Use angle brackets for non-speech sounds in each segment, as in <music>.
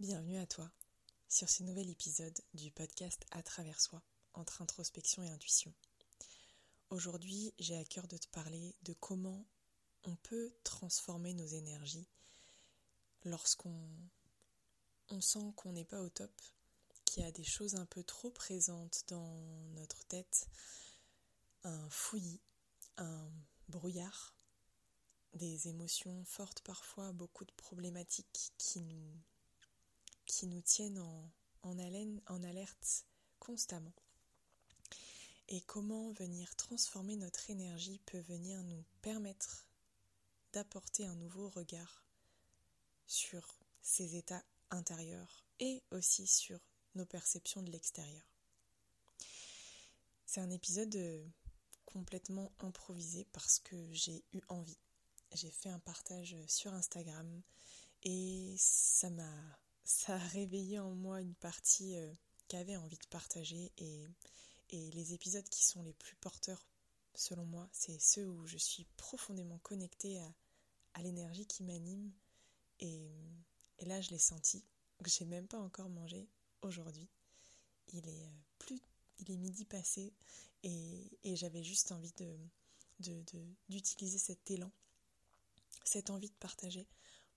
Bienvenue à toi sur ce nouvel épisode du podcast À travers soi, entre introspection et intuition. Aujourd'hui, j'ai à cœur de te parler de comment on peut transformer nos énergies lorsqu'on on sent qu'on n'est pas au top, qu'il y a des choses un peu trop présentes dans notre tête, un fouillis, un brouillard, des émotions fortes parfois, beaucoup de problématiques qui nous, qui nous tiennent en, en, alerte constamment. Et comment venir transformer notre énergie peut venir nous permettre d'apporter un nouveau regard sur ces états intérieurs et aussi sur nos perceptions de l'extérieur. C'est un épisode euh, complètement improvisé parce que j'ai eu envie. J'ai fait un partage sur Instagram et ça m'a ça a réveillé en moi une partie euh, qu'avait envie de partager et, et les épisodes qui sont les plus porteurs selon moi, c'est ceux où je suis profondément connectée à, à l'énergie qui m'anime et, et, là je l'ai senti. J'ai même pas encore mangé aujourd'hui. Il est euh, plus il est midi passé et, j'avais juste envie de, d'utiliser cet élan, cette envie de partager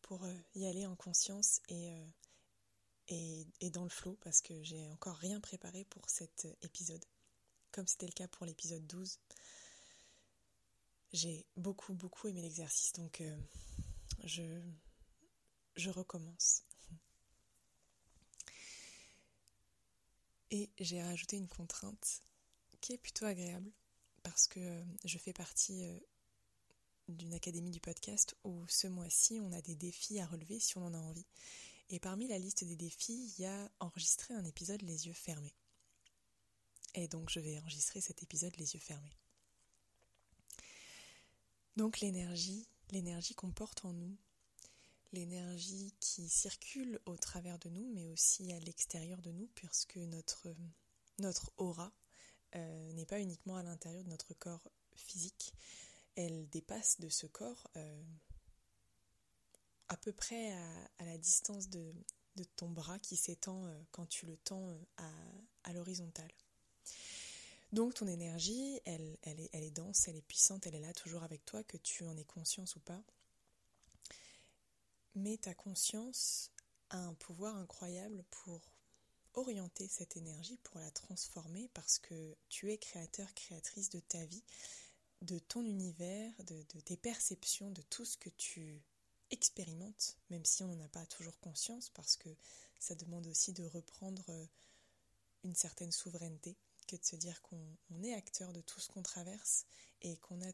pour euh, y aller en conscience euh, et, dans le flot parce que j'ai encore rien préparé pour cet épisode, comme c'était le cas pour l'épisode 12. J'ai beaucoup beaucoup aimé l'exercice donc euh, je, je recommence. Et j'ai rajouté une contrainte qui est plutôt agréable parce que euh, je fais partie euh, d'une académie du podcast où ce mois-ci on a des défis à relever si on en a envie. Et parmi la liste des défis, il y a enregistrer un épisode les yeux fermés. Et donc je vais enregistrer cet épisode les yeux fermés. Donc l'énergie, l'énergie qu'on porte en nous, l'énergie qui circule au travers de nous, mais aussi à l'extérieur de nous, puisque notre, notre aura, euh, n'est pas uniquement à l'intérieur de notre corps physique, elle dépasse de ce corps euh, à peu près à, la distance de, ton bras qui s'étend euh, quand tu le tends à, à l'horizontale. Donc ton énergie, elle, est, elle est dense, elle est puissante, elle est là toujours avec toi, que tu en aies conscience ou pas. Mais ta conscience a un pouvoir incroyable pour orienter cette énergie, pour la transformer, parce que tu es créateur, créatrice de ta vie, de ton univers, de, tes perceptions, de tout ce que tu expérimentes, même si on n'en a pas toujours conscience, parce que ça demande aussi de reprendre euh, une certaine souveraineté, que de se dire qu'on est acteur de tout ce qu'on traverse et qu'on a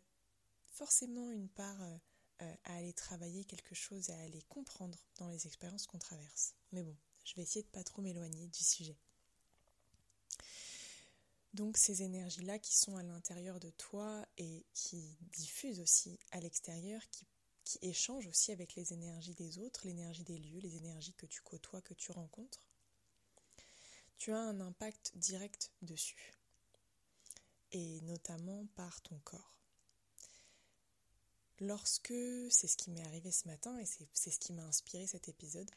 forcément une part euh, euh, à aller travailler quelque chose, à aller comprendre dans les expériences qu'on traverse. Mais bon, je vais essayer de pas trop m'éloigner du sujet. Donc ces énergies-là qui sont à l'intérieur de toi et qui diffusent aussi à l'extérieur, qui, qui échangent aussi avec les énergies des autres, l'énergie des lieux, les énergies que tu côtoies, que tu rencontres, tu as un impact direct dessus, et notamment par ton corps. Lorsque, c'est ce qui m'est arrivé ce matin et c'est ce qui m'a inspiré cet épisode,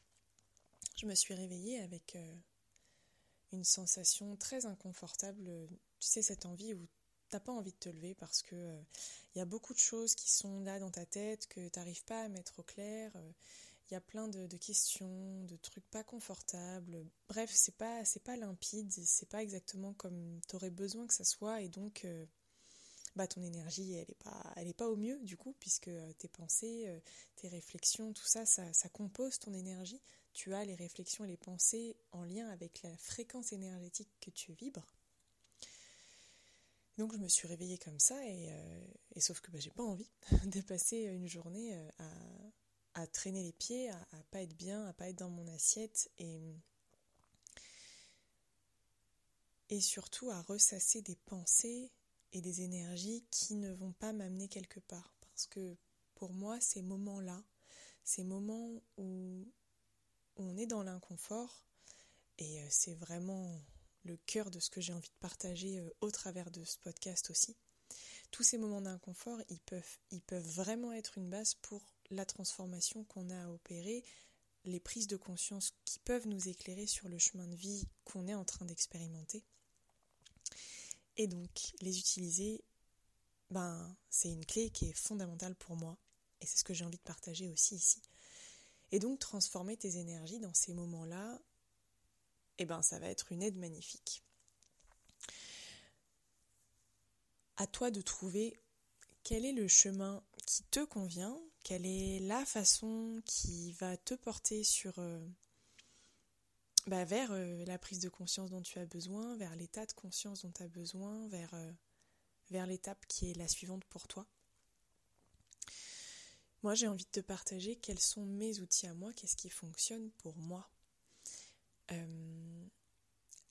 je me suis réveillée avec euh, une sensation très inconfortable. Tu sais, cette envie où t'as pas envie de te lever parce que il euh, y a beaucoup de choses qui sont là dans ta tête que tu n'arrives pas à mettre au clair. Il euh, y a plein de, questions, de trucs pas confortables. Bref, c'est pas c'est pas limpide, c'est pas exactement comme tu aurais besoin que ça soit et donc bah, ton énergie, elle n'est pas, elle est pas au mieux du coup, puisque euh, tes pensées, euh, tes réflexions, tout ça, ça, ça, compose ton énergie. Tu as les réflexions et les pensées en lien avec la fréquence énergétique que tu vibres. Donc je me suis réveillée comme ça, et, euh, sauf que bah, j'ai pas envie <laughs> de passer une journée à, à, traîner les pieds, à, à pas être bien, à pas être dans mon assiette, et, et surtout à ressasser des pensées et des énergies qui ne vont pas m'amener quelque part. Parce que pour moi, ces moments-là, ces moments où on est dans l'inconfort, et euh, c'est vraiment le cœur de ce que j'ai envie de partager euh, au travers de ce podcast aussi, tous ces moments d'inconfort, ils peuvent, ils peuvent vraiment être une base pour la transformation qu'on a à opérer les prises de conscience qui peuvent nous éclairer sur le chemin de vie qu'on est en train d'expérimenter. Et donc, les utiliser, ben, c'est une clé qui est fondamentale pour moi. Et c'est ce que j'ai envie de partager aussi ici. Et donc, transformer tes énergies dans ces moments-là, eh ben, ça va être une aide magnifique. À toi de trouver quel est le chemin qui te convient, quelle est la façon qui va te porter sur euh, bah, vers euh, la prise de conscience dont tu as besoin, vers l'état de conscience dont tu as besoin, vers, euh, vers l'étape qui est la suivante pour toi. Moi, j'ai envie de te partager quels sont mes outils à moi, qu'est-ce qui fonctionne pour moi.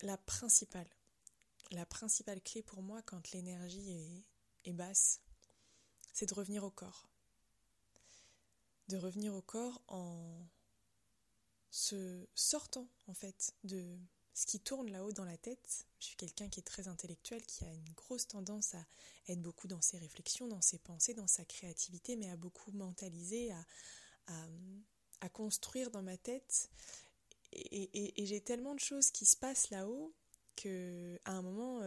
La principale, la principale clé pour moi quand l'énergie est basse, c'est de revenir au corps. De revenir au corps en se sortant en fait de ce qui tourne là-haut dans la tête. Je suis quelqu'un qui est très intellectuel, qui a une grosse tendance à être beaucoup dans ses réflexions, dans ses pensées, dans sa créativité, mais à beaucoup mentaliser, à, construire dans ma tête. Et, j'ai tellement de choses qui se passent là-haut que à un moment,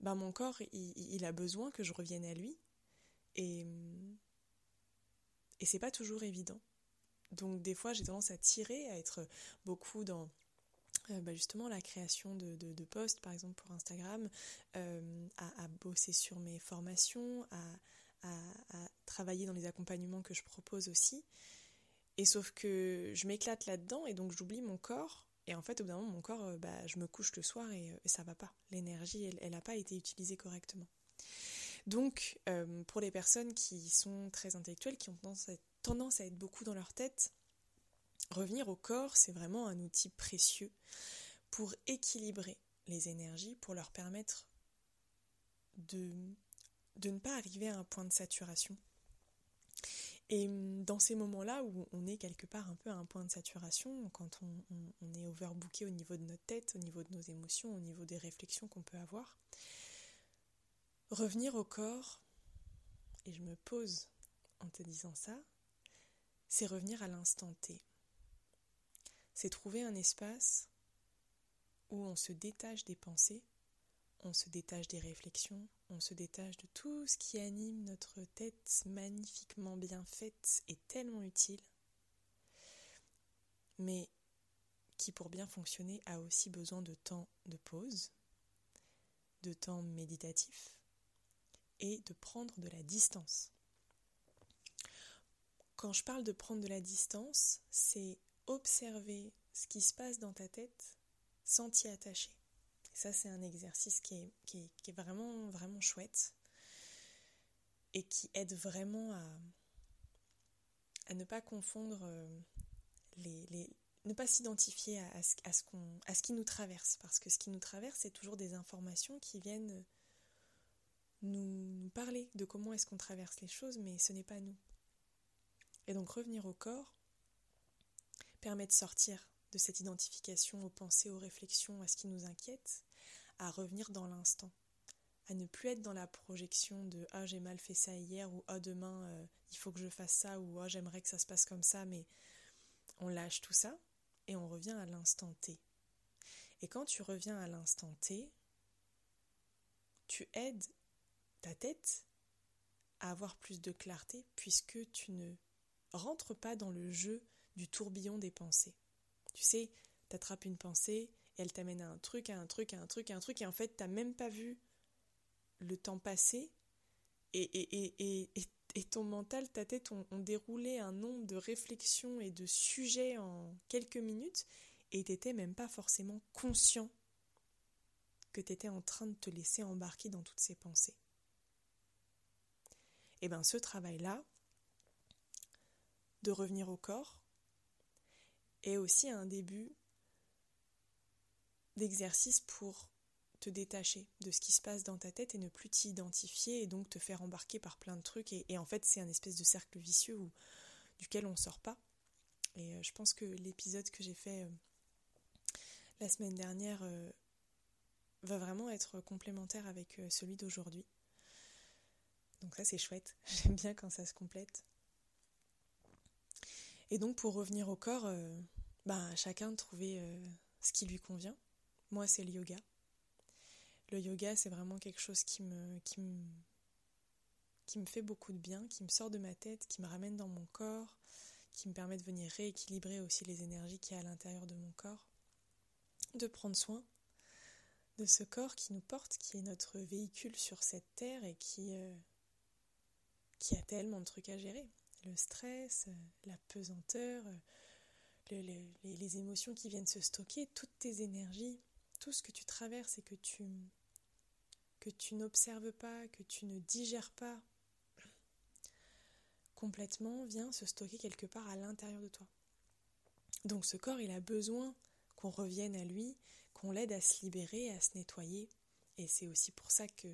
bah, mon corps, il, a besoin que je revienne à lui. Et, et c'est pas toujours évident. Donc des fois j'ai tendance à tirer, à être beaucoup dans euh, bah, justement la création de, de, posts par exemple pour Instagram, euh, à, bosser sur mes formations, à, à, travailler dans les accompagnements que je propose aussi. Et sauf que je m'éclate là-dedans et donc j'oublie mon corps. Et en fait au bout d'un moment mon corps, euh, bah, je me couche le soir et, et ça va pas. L'énergie elle n'a pas été utilisée correctement. Donc, euh, pour les personnes qui sont très intellectuelles, qui ont tendance à, être, beaucoup dans leur tête, revenir au corps, c'est vraiment un outil précieux pour équilibrer les énergies, pour leur permettre de, ne pas arriver à un point de saturation. Et dans ces moments-là où on est quelque part un peu à un point de saturation, quand on, on est overbooké au niveau de notre tête, au niveau de nos émotions, au niveau des réflexions qu'on peut avoir, Revenir au corps, et je me pose en te disant ça, c'est revenir à l'instant T. C'est trouver un espace où on se détache des pensées, on se détache des réflexions, on se détache de tout ce qui anime notre tête magnifiquement bien faite et tellement utile, mais qui pour bien fonctionner a aussi besoin de temps de pause, de temps méditatif, et de prendre de la distance. Quand je parle de prendre de la distance, c'est observer ce qui se passe dans ta tête sans t'y attacher. Et ça, c'est un exercice qui est, vraiment, vraiment chouette et qui aide vraiment à, ne pas confondre euh, les, ne pas s'identifier à, à ce qui nous traverse, parce que ce qui nous traverse, c'est toujours des informations qui viennent nous, parler de comment est-ce qu'on traverse les choses, mais ce n'est pas nous. Et donc revenir au corps permet de sortir de cette identification aux pensées, aux réflexions, à ce qui nous inquiète, à revenir dans l'instant, à ne plus être dans la projection de ah j'ai mal fait ça hier ou ah demain euh, il faut que je fasse ça ou ah j'aimerais que ça se passe comme ça, mais on lâche tout ça et on revient à l'instant T. Et quand tu reviens à l'instant T, tu aides ta tête à avoir plus de clarté puisque tu ne rentres pas dans le jeu du tourbillon des pensées. Tu sais, t'attrapes une pensée et elle t'amène à un truc, à un truc, à un truc, à un truc et en fait t'as même pas vu le temps passer et, et, et, et ton mental, ta tête ont, déroulé un nombre de réflexions et de sujets en quelques minutes et t'étais même pas forcément conscient que t'étais en train de te laisser embarquer dans toutes ces pensées. Et eh bien ce travail-là, de revenir au corps, est aussi un début d'exercice pour te détacher de ce qui se passe dans ta tête et ne plus t'identifier et donc te faire embarquer par plein de trucs. Et, en fait, c'est un espèce de cercle vicieux duquel on ne sort pas. Et euh, je pense que l'épisode que j'ai fait euh, la semaine dernière euh, va vraiment être complémentaire avec celui d'aujourd'hui. Donc ça c'est chouette, <laughs> j'aime bien quand ça se complète. Et donc pour revenir au corps, euh, bah, chacun trouver euh, ce qui lui convient. Moi c'est le yoga. Le yoga c'est vraiment quelque chose qui me, qui, me, fait beaucoup de bien, qui me sort de ma tête, qui me ramène dans mon corps, qui me permet de venir rééquilibrer aussi les énergies qu'il y a à l'intérieur de mon corps, de prendre soin de ce corps qui nous porte, qui est notre véhicule sur cette terre et qui, euh, qui a tellement de trucs à gérer. Le stress, euh, la pesanteur, euh, les, émotions qui viennent se stocker, toutes tes énergies, tout ce que tu traverses et que tu, que tu n'observes pas, que tu ne digères pas complètement, vient se stocker quelque part à l'intérieur de toi. Donc ce corps, il a besoin qu'on revienne à lui, qu'on l'aide à se libérer, à se nettoyer. Et c'est aussi pour ça que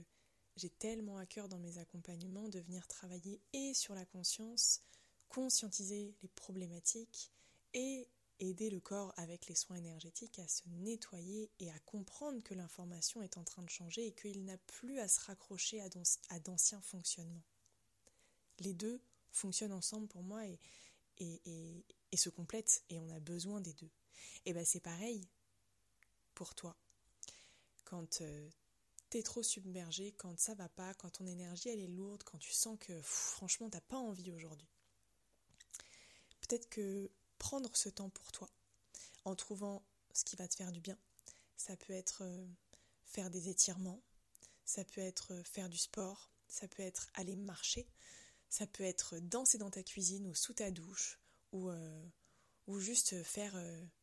j'ai tellement à cœur dans mes accompagnements de venir travailler et sur la conscience, conscientiser les problématiques et aider le corps avec les soins énergétiques à se nettoyer et à comprendre que l'information est en train de changer et qu'il n'a plus à se raccrocher à d'anciens fonctionnements. Les deux fonctionnent ensemble pour moi et, se complètent et on a besoin des deux. Et bien c'est pareil pour toi. Quand euh, trop submergé, quand ça va pas, quand ton énergie elle est lourde, quand tu sens que franchement t'as pas envie aujourd'hui. Peut-être que prendre ce temps pour toi, en trouvant ce qui va te faire du bien, ça peut être euh, faire des étirements, ça peut être euh, faire du sport, ça peut être aller marcher, ça peut être danser dans ta cuisine ou sous ta douche, ou, euh, ou juste faire,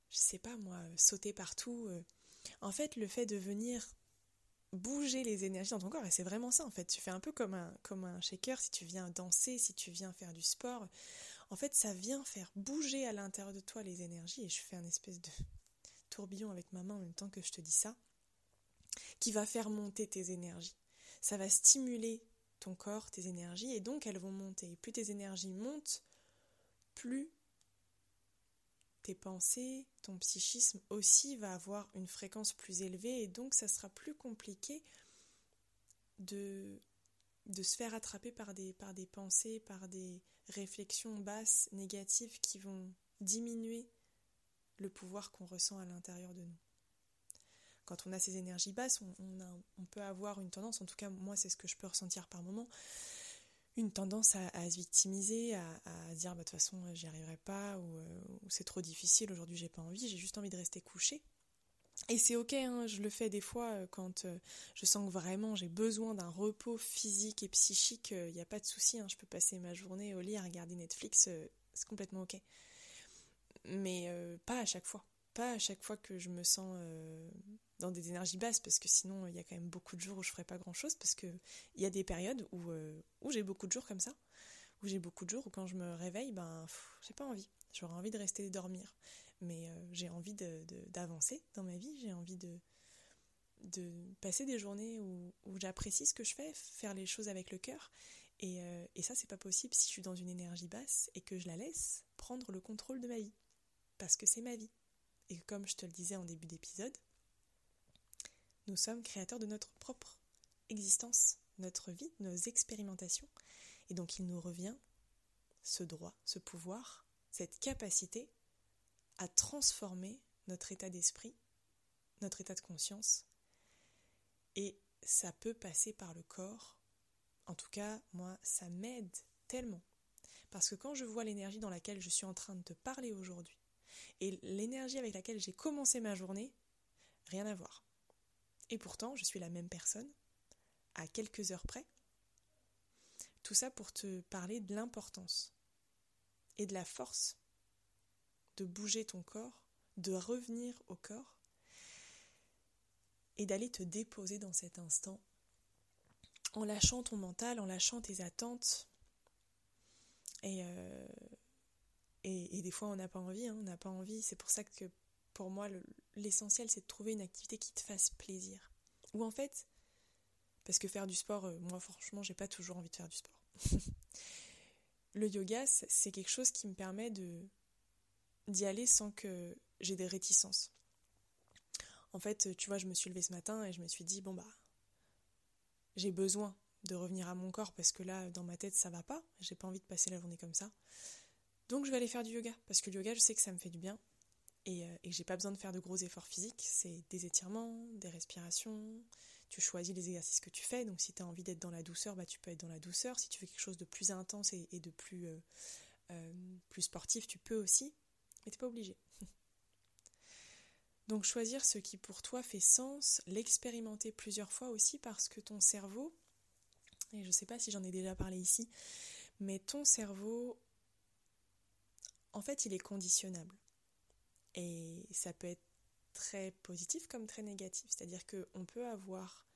je sais pas moi, sauter partout. En fait, le fait de venir bouger les énergies dans ton corps. Et c'est vraiment ça, en fait. Tu fais un peu comme un, comme un shaker si tu viens danser, si tu viens faire du sport. En fait, ça vient faire bouger à l'intérieur de toi les énergies. Et je fais un espèce de tourbillon avec ma main en même temps que je te dis ça. Qui va faire monter tes énergies. Ça va stimuler ton corps, tes énergies. Et donc, elles vont monter. Et plus tes énergies montent, plus tes pensées, ton psychisme aussi va avoir une fréquence plus élevée et donc ça sera plus compliqué de, de se faire attraper par des, pensées, par des réflexions basses, négatives qui vont diminuer le pouvoir qu'on ressent à l'intérieur de nous. Quand on a ces énergies basses, on, on peut avoir une tendance, en tout cas moi c'est ce que je peux ressentir par moment, une tendance à, se victimiser, à, dire bah, de toute façon j'y arriverai pas ou, euh, c'est trop difficile, aujourd'hui j'ai pas envie, j'ai juste envie de rester couché. Et c'est ok, hein, je le fais des fois euh, quand euh, je sens que vraiment j'ai besoin d'un repos physique et psychique, il n'y a pas de souci, hein, je peux passer ma journée au lit à regarder Netflix, c'est complètement ok. Mais pas à chaque fois pas à chaque fois que je me sens euh, dans des énergies basses, parce que sinon il y a quand même beaucoup de jours où je ferai pas grand chose, parce qu'il y a des périodes où, euh, où j'ai beaucoup de jours comme ça, où j'ai beaucoup de jours où quand je me réveille, ben j'ai pas envie. J'aurais envie de rester dormir, mais euh, j'ai envie d'avancer dans ma vie, j'ai envie de, de passer des journées où, où j'apprécie ce que je fais, faire les choses avec le cœur. Et, et ça, c'est pas possible si je suis dans une énergie basse et que je la laisse prendre le contrôle de ma vie. Parce que c'est ma vie. Et comme je te le disais en début d'épisode, nous sommes créateurs de notre propre existence, notre vie, nos expérimentations. Et donc il nous revient ce droit, ce pouvoir, cette capacité à transformer notre état d'esprit, notre état de conscience. Et ça peut passer par le corps. En tout cas, moi, ça m'aide tellement. Parce que quand je vois l'énergie dans laquelle je suis en train de te parler aujourd'hui, et l'énergie avec laquelle j'ai commencé ma journée, rien à voir. Et pourtant, je suis la même personne, à quelques heures près. Tout ça pour te parler de l'importance et de la force de bouger ton corps, de revenir au corps et d'aller te déposer dans cet instant en lâchant ton mental, en lâchant tes attentes et, euh, et, des fois, on n'a pas envie, hein, on n'a pas envie. C'est pour ça que pour moi, l'essentiel, c'est de trouver une activité qui te fasse plaisir. Ou en fait, parce que faire du sport, euh, moi, franchement, j'ai pas toujours envie de faire du sport. <laughs> le yoga, c'est quelque chose qui me permet d'y aller sans que j'ai des réticences. En fait, tu vois, je me suis levée ce matin et je me suis dit, bon bah, j'ai besoin de revenir à mon corps parce que là, dans ma tête, ça va pas. J'ai pas envie de passer la journée comme ça. Donc je vais aller faire du yoga, parce que le yoga, je sais que ça me fait du bien. Et, euh, et j'ai pas besoin de faire de gros efforts physiques, c'est des étirements, des respirations. Tu choisis les exercices que tu fais, donc si tu as envie d'être dans la douceur, bah, tu peux être dans la douceur. Si tu fais quelque chose de plus intense et, de plus, euh, euh, plus sportif, tu peux aussi, mais t'es pas obligé. <laughs> donc choisir ce qui pour toi fait sens, l'expérimenter plusieurs fois aussi parce que ton cerveau, et je sais pas si j'en ai déjà parlé ici, mais ton cerveau, en fait, il est conditionnable. Et ça peut être très positif comme très négatif. C'est-à-dire qu'on peut avoir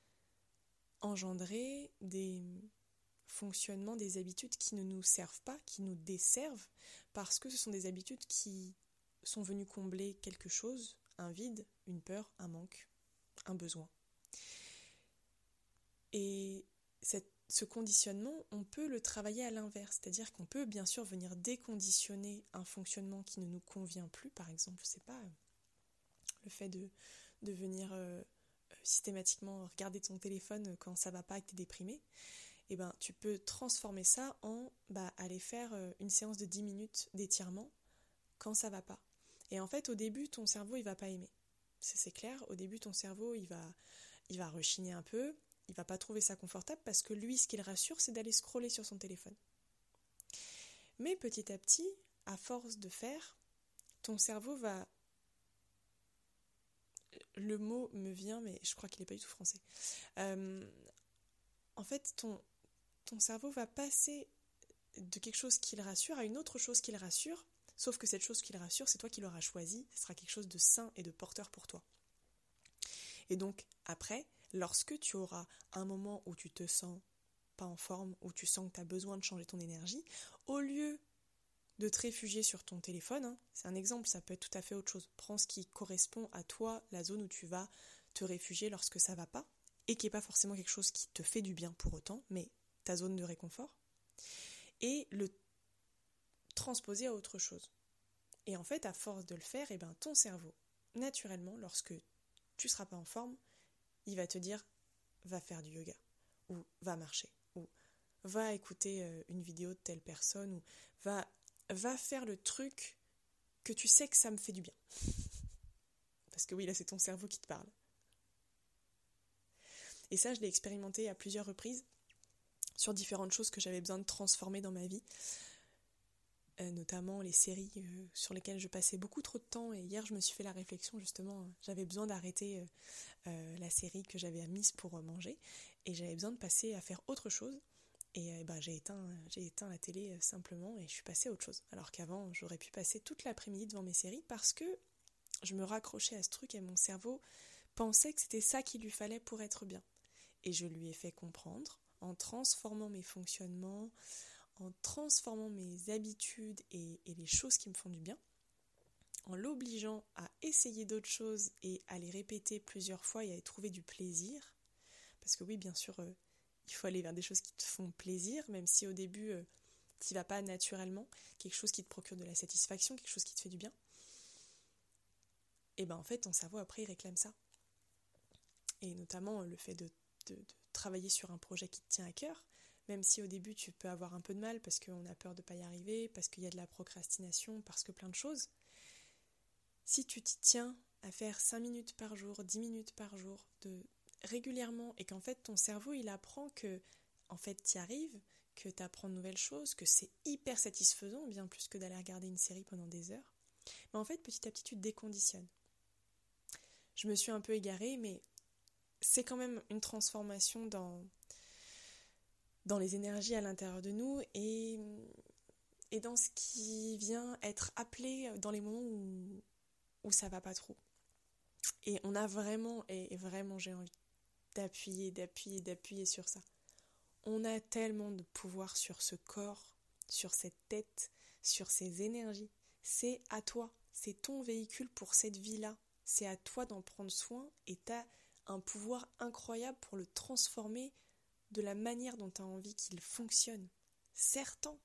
engendré des fonctionnements, des habitudes qui ne nous servent pas, qui nous desservent, parce que ce sont des habitudes qui sont venues combler quelque chose, un vide, une peur, un manque, un besoin. Et cette ce conditionnement, on peut le travailler à l'inverse, c'est-à-dire qu'on peut bien sûr venir déconditionner un fonctionnement qui ne nous convient plus, par exemple, je sais pas, le fait de, de venir euh, systématiquement regarder ton téléphone quand ça va pas et que tu es déprimé, et eh ben tu peux transformer ça en bah, aller faire euh, une séance de 10 minutes d'étirement quand ça va pas. Et en fait, au début, ton cerveau, il va pas aimer. C'est clair, au début, ton cerveau, il va, il va rechigner un peu, il va pas trouver ça confortable parce que lui, ce qu'il rassure, c'est d'aller scroller sur son téléphone. Mais petit à petit, à force de faire, ton cerveau va. Le mot me vient, mais je crois qu'il n'est pas du tout français. Euh, en fait, ton, ton cerveau va passer de quelque chose qui le rassure à une autre chose qui le rassure, sauf que cette chose qui le rassure, c'est toi qui l'auras choisi, ce sera quelque chose de sain et de porteur pour toi. Et donc, après, lorsque tu auras un moment où tu te sens pas en forme, où tu sens que tu as besoin de changer ton énergie, au lieu de te réfugier sur ton téléphone, hein, c'est un exemple, ça peut être tout à fait autre chose. Prends ce qui correspond à toi, la zone où tu vas te réfugier lorsque ça va pas, et qui n'est pas forcément quelque chose qui te fait du bien pour autant, mais ta zone de réconfort, et le transposer à autre chose. Et en fait, à force de le faire, et eh ben, ton cerveau, naturellement, lorsque tu seras pas en forme, il va te dire va faire du yoga, ou va marcher, ou va écouter euh, une vidéo de telle personne, ou va, va faire le truc que tu sais que ça me fait du bien. <laughs> Parce que oui, là c'est ton cerveau qui te parle. Et ça, je l'ai expérimenté à plusieurs reprises sur différentes choses que j'avais besoin de transformer dans ma vie. Euh, notamment les séries euh, sur lesquelles je passais beaucoup trop de temps. Et hier, je me suis fait la réflexion, justement, euh, j'avais besoin d'arrêter la série que j'avais mise pour manger, et j'avais besoin de passer à faire autre chose. Et bah, j'ai éteint, j'ai éteint la télé simplement, et je suis passée à autre chose. Alors qu'avant, j'aurais pu passer toute l'après-midi devant mes séries, parce que je me raccrochais à ce truc, et mon cerveau pensait que c'était ça qu'il lui fallait pour être bien. Et je lui ai fait comprendre, en transformant mes fonctionnements, en transformant mes habitudes et, les choses qui me font du bien, en l'obligeant à essayer d'autres choses et à les répéter plusieurs fois et à y trouver du plaisir. Parce que oui, bien sûr, euh, il faut aller vers des choses qui te font plaisir, même si au début, euh, tu vas pas naturellement, quelque chose qui te procure de la satisfaction, quelque chose qui te fait du bien. Et ben en fait, ton cerveau après, il réclame ça. Et notamment le fait de travailler sur un projet qui te tient à cœur, même si au début tu peux avoir un peu de mal parce qu'on a peur de ne pas y arriver, parce qu'il y a de la procrastination, parce que plein de choses. Si tu t'y tiens à faire 5 minutes par jour, 10 minutes par jour, régulièrement, et qu'en fait ton cerveau il apprend que en fait tu arrives, que tu apprends de nouvelles choses, que c'est hyper satisfaisant, bien plus que d'aller regarder une série pendant des heures, mais en fait petit à petit tu te déconditionnes. Je me suis un peu égarée, mais c'est quand même une transformation dans, dans les énergies à l'intérieur de nous et, et dans ce qui vient être appelé dans les moments où, où ça va pas trop. Et on a vraiment, et vraiment j'ai envie d'appuyer, d'appuyer, d'appuyer sur ça. On a tellement de pouvoir sur ce corps, sur cette tête, sur ces énergies. C'est à toi, c'est ton véhicule pour cette vie-là. C'est à toi d'en prendre soin et tu as un pouvoir incroyable pour le transformer de la manière dont tu as envie qu'il fonctionne. Certain,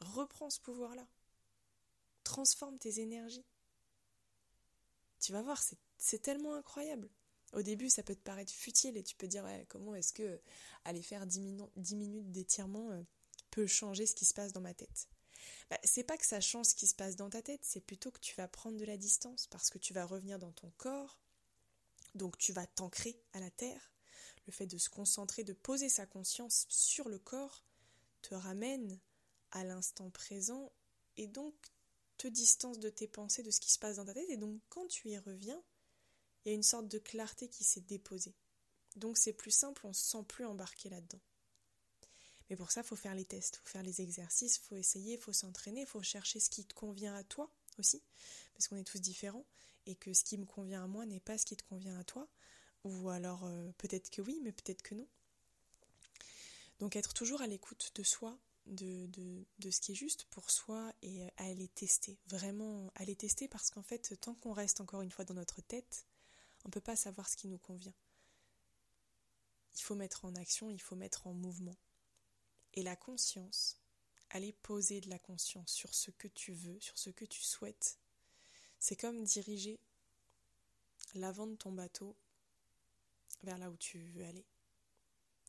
reprends ce pouvoir-là. Transforme tes énergies. Tu vas voir, c'est tellement incroyable. Au début, ça peut te paraître futile et tu peux dire comment est-ce que aller faire 10, minutes d'étirement euh, peut changer ce qui se passe dans ma tête? bah, c'est pas que ça change ce qui se passe dans ta tête, c'est plutôt que tu vas prendre de la distance parce que tu vas revenir dans ton corps, donc tu vas t'ancrer à la terre. Le fait de se concentrer, de poser sa conscience sur le corps, te ramène à l'instant présent et donc te distance de tes pensées, de ce qui se passe dans ta tête. Et donc quand tu y reviens, il y a une sorte de clarté qui s'est déposée. Donc c'est plus simple, on ne se sent plus embarqué là-dedans. Mais pour ça, il faut faire les tests, il faut faire les exercices, il faut essayer, il faut s'entraîner, il faut chercher ce qui te convient à toi aussi, parce qu'on est tous différents, et que ce qui me convient à moi n'est pas ce qui te convient à toi, ou alors euh, peut-être que oui, mais peut-être que non. Donc être toujours à l'écoute de soi, de, de, ce qui est juste pour soi, et à euh, aller tester, vraiment aller tester, parce qu'en fait, tant qu'on reste encore une fois dans notre tête, on ne peut pas savoir ce qui nous convient. Il faut mettre en action, il faut mettre en mouvement. Et la conscience, aller poser de la conscience sur ce que tu veux, sur ce que tu souhaites, c'est comme diriger l'avant de ton bateau vers là où tu veux aller.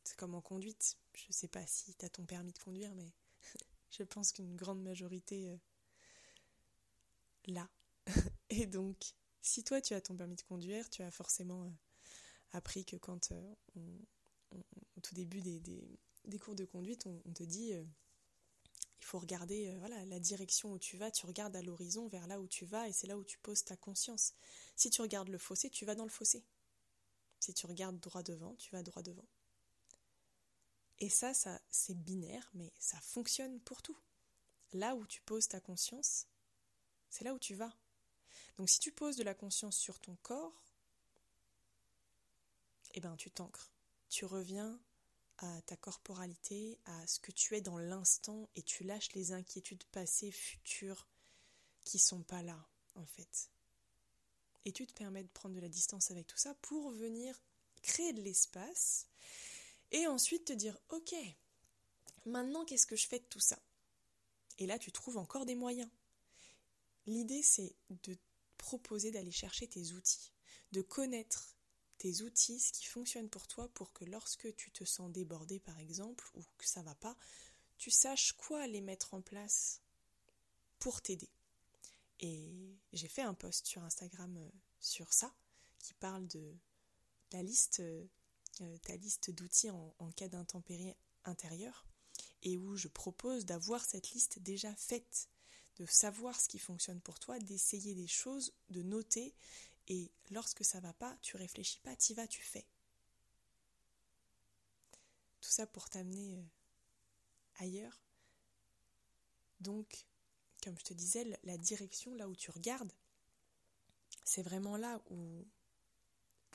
C'est comme en conduite. Je ne sais pas si tu as ton permis de conduire, mais <laughs> je pense qu'une grande majorité euh, l'a. <laughs> Et donc, si toi tu as ton permis de conduire, tu as forcément euh, appris que quand euh, au tout début des, des cours de conduite, on, te dit euh, il faut regarder voilà la direction où tu vas, tu regardes à l'horizon vers là où tu vas et c'est là où tu poses ta conscience. Si tu regardes le fossé, tu vas dans le fossé. Si tu regardes droit devant, tu vas droit devant. Et ça, ça c'est binaire, mais ça fonctionne pour tout. Là où tu poses ta conscience, c'est là où tu vas. Donc si tu poses de la conscience sur ton corps, eh ben tu t'ancres. Tu reviens à ta corporalité, à ce que tu es dans l'instant et tu lâches les inquiétudes passées, futures qui sont pas là en fait. Et tu te permets de prendre de la distance avec tout ça pour venir créer de l'espace et ensuite te dire OK, maintenant qu'est-ce que je fais de tout ça? Et là tu trouves encore des moyens. L'idée c'est de proposer d'aller chercher tes outils, de connaître tes outils, ce qui fonctionne pour toi pour que lorsque tu te sens débordé par exemple ou que ça va pas, tu saches quoi aller mettre en place pour t'aider. Et j'ai fait un post sur Instagram euh, sur ça qui parle de liste, euh, ta liste d'outils en, cas d'intempérie intérieure et où je propose d'avoir cette liste déjà faite, de savoir ce qui fonctionne pour toi, d'essayer des choses, de noter et lorsque ça va pas, tu réfléchis pas, y vas, tu fais. Tout ça pour t'amener euh, ailleurs. Donc, comme je te disais, la direction, là où tu regardes, c'est vraiment là où,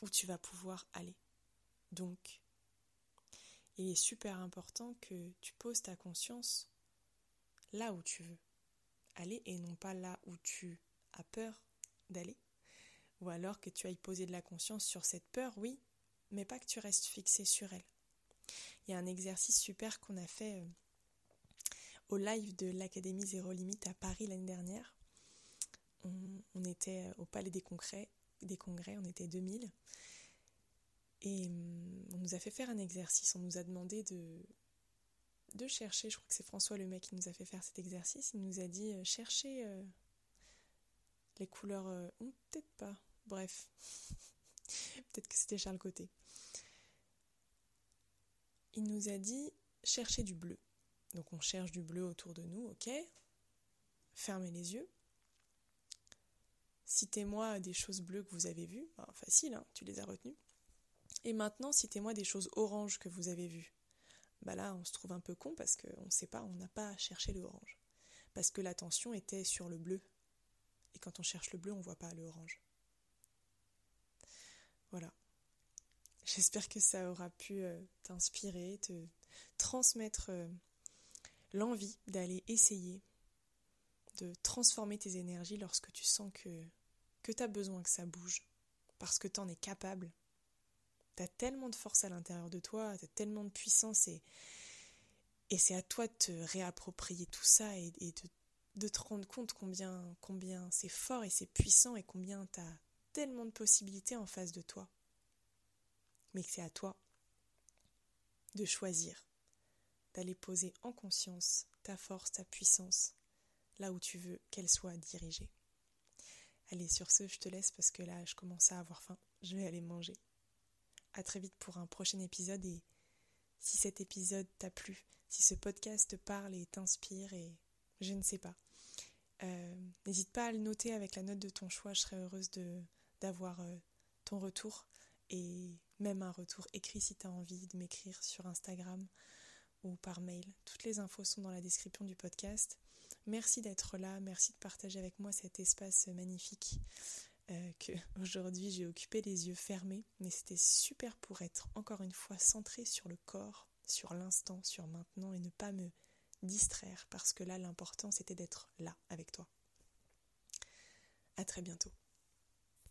où tu vas pouvoir aller. Donc, il est super important que tu poses ta conscience là où tu veux aller et non pas là où tu as peur d'aller. Ou alors que tu ailles poser de la conscience sur cette peur, oui, mais pas que tu restes fixé sur elle. Il y a un exercice super qu'on a fait euh, au live de l'Académie Zéro Limite à Paris l'année dernière. On, était euh, au Palais des Congrès, des Congrès, on était 2000. Et hum, on nous a fait faire un exercice, on nous a demandé de, de chercher, je crois que c'est François le mec qui nous a fait faire cet exercice, il nous a dit euh, cherchez les couleurs, peut-être pas, Bref, <laughs> peut-être que c'était Charles Côté. Il nous a dit cherchez du bleu. Donc on cherche du bleu autour de nous, ok Fermez les yeux. Citez-moi des choses bleues que vous avez vues. Ah, facile, hein, tu les as retenues. Et maintenant, citez-moi des choses oranges que vous avez vues. Bah là, on se trouve un peu con parce qu'on ne sait pas, on n'a pas cherché le orange. Parce que l'attention était sur le bleu. Et quand on cherche le bleu, on ne voit pas le orange. Voilà. J'espère que ça aura pu euh, t'inspirer, te transmettre euh, l'envie d'aller essayer de transformer tes énergies lorsque tu sens que, que tu as besoin que ça bouge, parce que tu en es capable. Tu as tellement de force à l'intérieur de toi, tu as tellement de puissance et, c'est à toi de te réapproprier tout ça et, de, de, te rendre compte combien, combien c'est fort et c'est puissant et combien tu as tellement de possibilités en face de toi. Mais que c'est à toi de choisir, d'aller poser en conscience ta force, ta puissance, là où tu veux qu'elle soit dirigée. Allez, sur ce, je te laisse parce que là, je commence à avoir faim. Je vais aller manger. À très vite pour un prochain épisode et si cet épisode t'a plu, si ce podcast te parle et t'inspire et je ne sais pas, euh, n'hésite pas à le noter avec la note de ton choix. Je serais heureuse d'avoir euh, ton retour et même un retour écrit si tu as envie de m'écrire sur Instagram ou par mail. Toutes les infos sont dans la description du podcast. Merci d'être là, merci de partager avec moi cet espace magnifique euh, que <laughs> aujourd'hui j'ai occupé les yeux fermés, mais c'était super pour être encore une fois centré sur le corps, sur l'instant, sur maintenant et ne pas me distraire parce que là l'important c'était d'être là avec toi. À très bientôt.